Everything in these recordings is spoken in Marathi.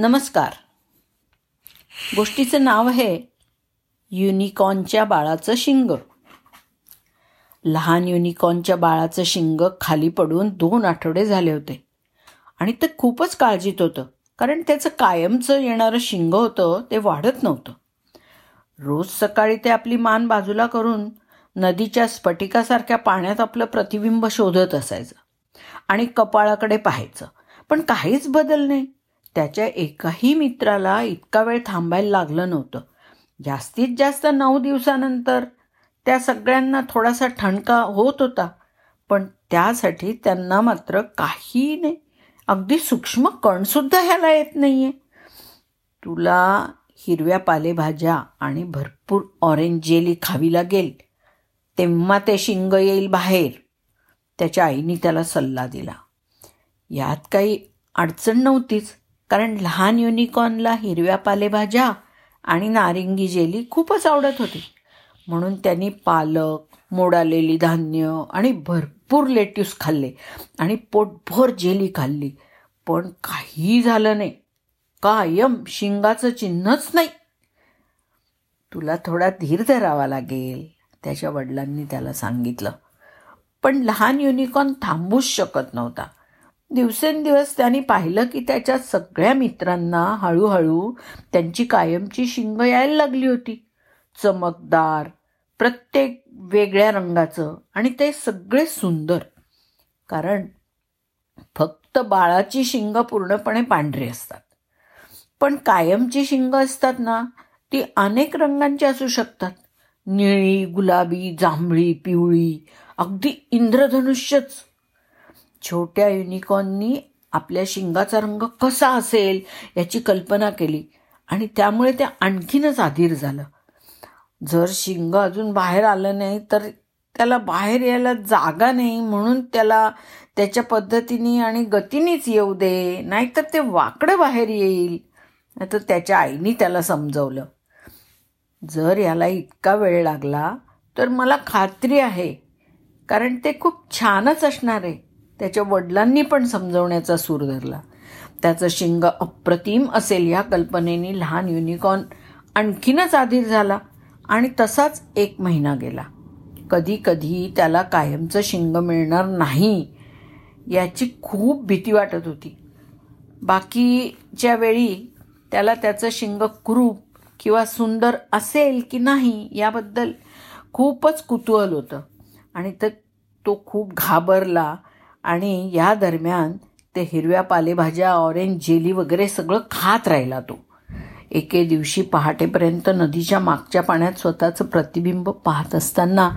नमस्कार. गोष्टीचं नाव आहे युनिकॉर्नच्या बाळाचं शिंग. लहान युनिकॉर्नच्या बाळाचं शिंग खाली पडून दोन आठवडे झाले होते. आणि ते खूपच काळजीत होतं कारण त्याचं कायमचं येणारं शिंग होतं ते वाढत नव्हतं. रोज सकाळी ते आपली मान बाजूला करून नदीच्या स्फटिकासारख्या पाण्यात आपलं प्रतिबिंब शोधत असायचं आणि कपाळाकडे पाहायचं. पण काहीच बदल नाही. त्याच्या एकाही मित्राला इतका वेळ थांबायला लागलं नव्हतं. जास्तीत जास्त नऊ दिवसानंतर त्या सगळ्यांना थोडासा ठणका होत होता पण त्यासाठी त्यांना मात्र काही नाही. अगदी सूक्ष्म कणसुद्धा ह्याला येत नाही आहे तुला हिरव्या पालेभाज्या आणि भरपूर ऑरेंज जेली खावी लागेल तेव्हा ते शिंग येईल बाहेर त्याच्या आईने त्याला सल्ला दिला. यात काही अडचण नव्हतीच. कारण लहान युनिकॉर्नला हिरव्या पालेभाज्या आणि नारिंगी जेली खूपच आवडत होती. म्हणून त्यांनी पालक मोडालेली धान्य आणि भरपूर लेट्यूस खाल्ले आणि पोटभर जेली खाल्ली. पण काही झालं नाही. कायम शिंगाचं चिन्हच नाही. तुला थोडा धीर धरावा लागेल त्याच्या वडिलांनी त्याला सांगितलं. पण लहान युनिकॉर्न थांबूच शकत नव्हता. दिवसेंदिवस त्यांनी पाहिलं की त्याच्या सगळ्या मित्रांना हळूहळू त्यांची कायमची शिंग यायला लागली होती. चमकदार प्रत्येक वेगळ्या रंगाचं आणि ते सगळे सुंदर. कारण फक्त बाळाची शिंग पूर्णपणे पांढरी असतात. पण कायमची शिंग असतात ना ती अनेक रंगांची असू शकतात. निळी गुलाबी जांभळी पिवळी अगदी इंद्रधनुष्यच. छोट्या युनिकॉर्ननी आपल्या शिंगाचा रंग कसा असेल याची कल्पना केली. आणि त्यामुळे ते आणखीनच आधीर झालं. जर शिंग अजून बाहेर आलं नाही तर त्याला बाहेर यायला जागा नाही म्हणून त्याला त्याच्या पद्धतीने आणि गतीनेच येऊ दे नाहीतर ते वाकडं बाहेर येईल. तर त्याच्या आईने त्याला समजवलं. जर याला इतका वेळ लागला तर मला खात्री आहे कारण ते खूप छानच असणार आहे. त्याच्या वडिलांनी पण समजवण्याचा सूर धरला. त्याचं शिंग अप्रतिम असेल या कल्पनेने लहान युनिकॉर्न आणखीनच आधीर झाला आणि तसाच एक महिना गेला. कधी कधी त्याला कायमचं शिंग मिळणार नाही याची खूप भीती वाटत होती. बाकीच्या वेळी त्याला त्याचं शिंग कुरूप किंवा सुंदर असेल की नाही याबद्दल खूपच कुतूहल होतं आणि तर तो खूप घाबरला आणि या दरम्यान ते हिरव्या पालेभाज्या ऑरेंज जेली वगैरे सगळं खात राहिला तो. एके दिवशी पहाटेपर्यंत नदीच्या मागच्या पाण्यात स्वतःचं प्रतिबिंब पाहत असताना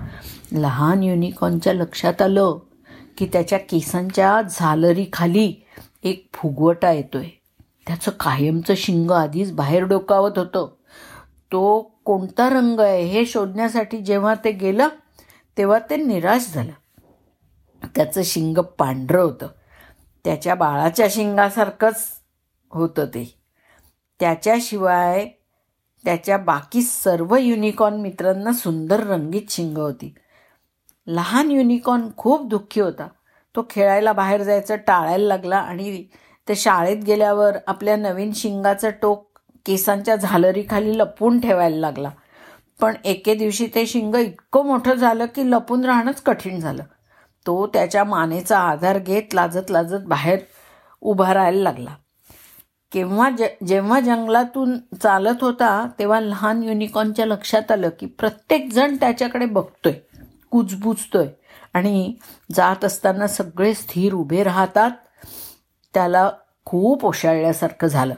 लहान युनिकॉर्नच्या लक्षात आलं की त्याच्या केसांच्या झालरीखाली एक फुगवटा येतोय. त्याचं कायमचं शिंग आधीच बाहेर डोकावत होतं. तो कोणता रंग आहे हे शोधण्यासाठी जेव्हा ते गेलं तेव्हा ते निराश झालं. त्याचं शिंग पांढरं होतं. त्याच्या बाळाच्या शिंगासारखंच होतं ते. त्याच्याशिवाय त्याच्या बाकी सर्व युनिकॉर्न मित्रांना सुंदर रंगीत शिंग होती. लहान युनिकॉर्न खूप दुःखी होता. तो खेळायला बाहेर जायचं टाळायला लागला आणि ते शाळेत गेल्यावर आपल्या नवीन शिंगाचं टोक केसांच्या झालरीखाली लपवून ठेवायला लागला. पण एके दिवशी ते शिंग इतकं मोठं झालं की लपून राहणंच कठीण झालं. तो त्याच्या मानेचा आधार घेत लाजत लाजत बाहेर उभा राहायला लागला. केव्हा ज जेव्हा जंगलातून चालत होता तेव्हा लहान युनिकॉर्नच्या लक्षात आलं की प्रत्येकजण त्याच्याकडे बघतोय कुजबुजतोय आणि जात असताना सगळे स्थिर उभे राहतात. त्याला खूप ओशाळल्यासारखं झालं.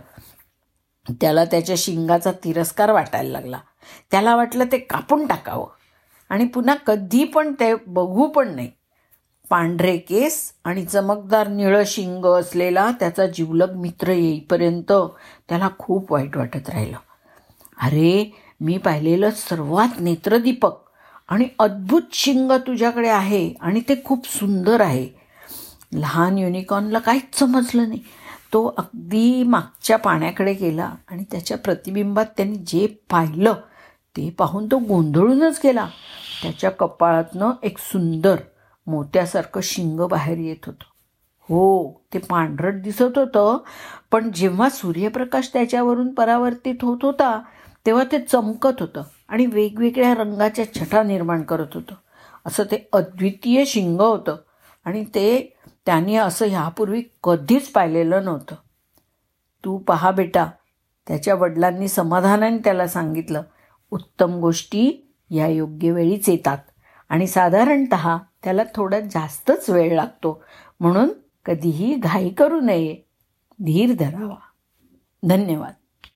त्याला त्याच्या शिंगाचा तिरस्कार वाटायला लागला. त्याला वाटलं ते कापून टाकावं. आणि पुन्हा कधी पण ते बघू पण नाही. पांढरे केस आणि चमकदार निळं शिंग असलेला त्याचा जिवलग मित्र येईपर्यंत त्याला खूप वाईट वाटत राहिलं. अरे मी पाहिलेलं सर्वात नेत्रदीपक आणि अद्भुत शिंग तुझ्याकडे आहे आणि ते खूप सुंदर आहे. लहान युनिकॉर्नला काहीच समजलं नाही. तो अगदी मागच्या पाण्याकडे गेला आणि त्याच्या प्रतिबिंबात त्यांनी जे पाहिलं ते पाहून तो गोंधळूनच गेला. त्याच्या कपाळातनं एक सुंदर मोत्यासारखं शिंग बाहेर येत होतं. हो ते पांढरट दिसत होतं पण जेव्हा सूर्यप्रकाश त्याच्यावरून परावर्तित होत होता तेव्हा ते चमकत होतं आणि वेगवेगळ्या रंगाच्या छटा निर्माण करत होतं. असं ते अद्वितीय शिंग होतं आणि ते त्यांनी असं ह्यापूर्वी कधीच पाहिलेलं नव्हतं. तू पहा बेटा त्याच्या वडिलांनी समाधानाने त्याला सांगितलं उत्तम गोष्टी या योग्य वेळीच येतात आणि साधारणत त्याला थोडा जास्तच वेळ लागतो. म्हणून कधीही घाई करू नये. धीर धरावा. धन्यवाद.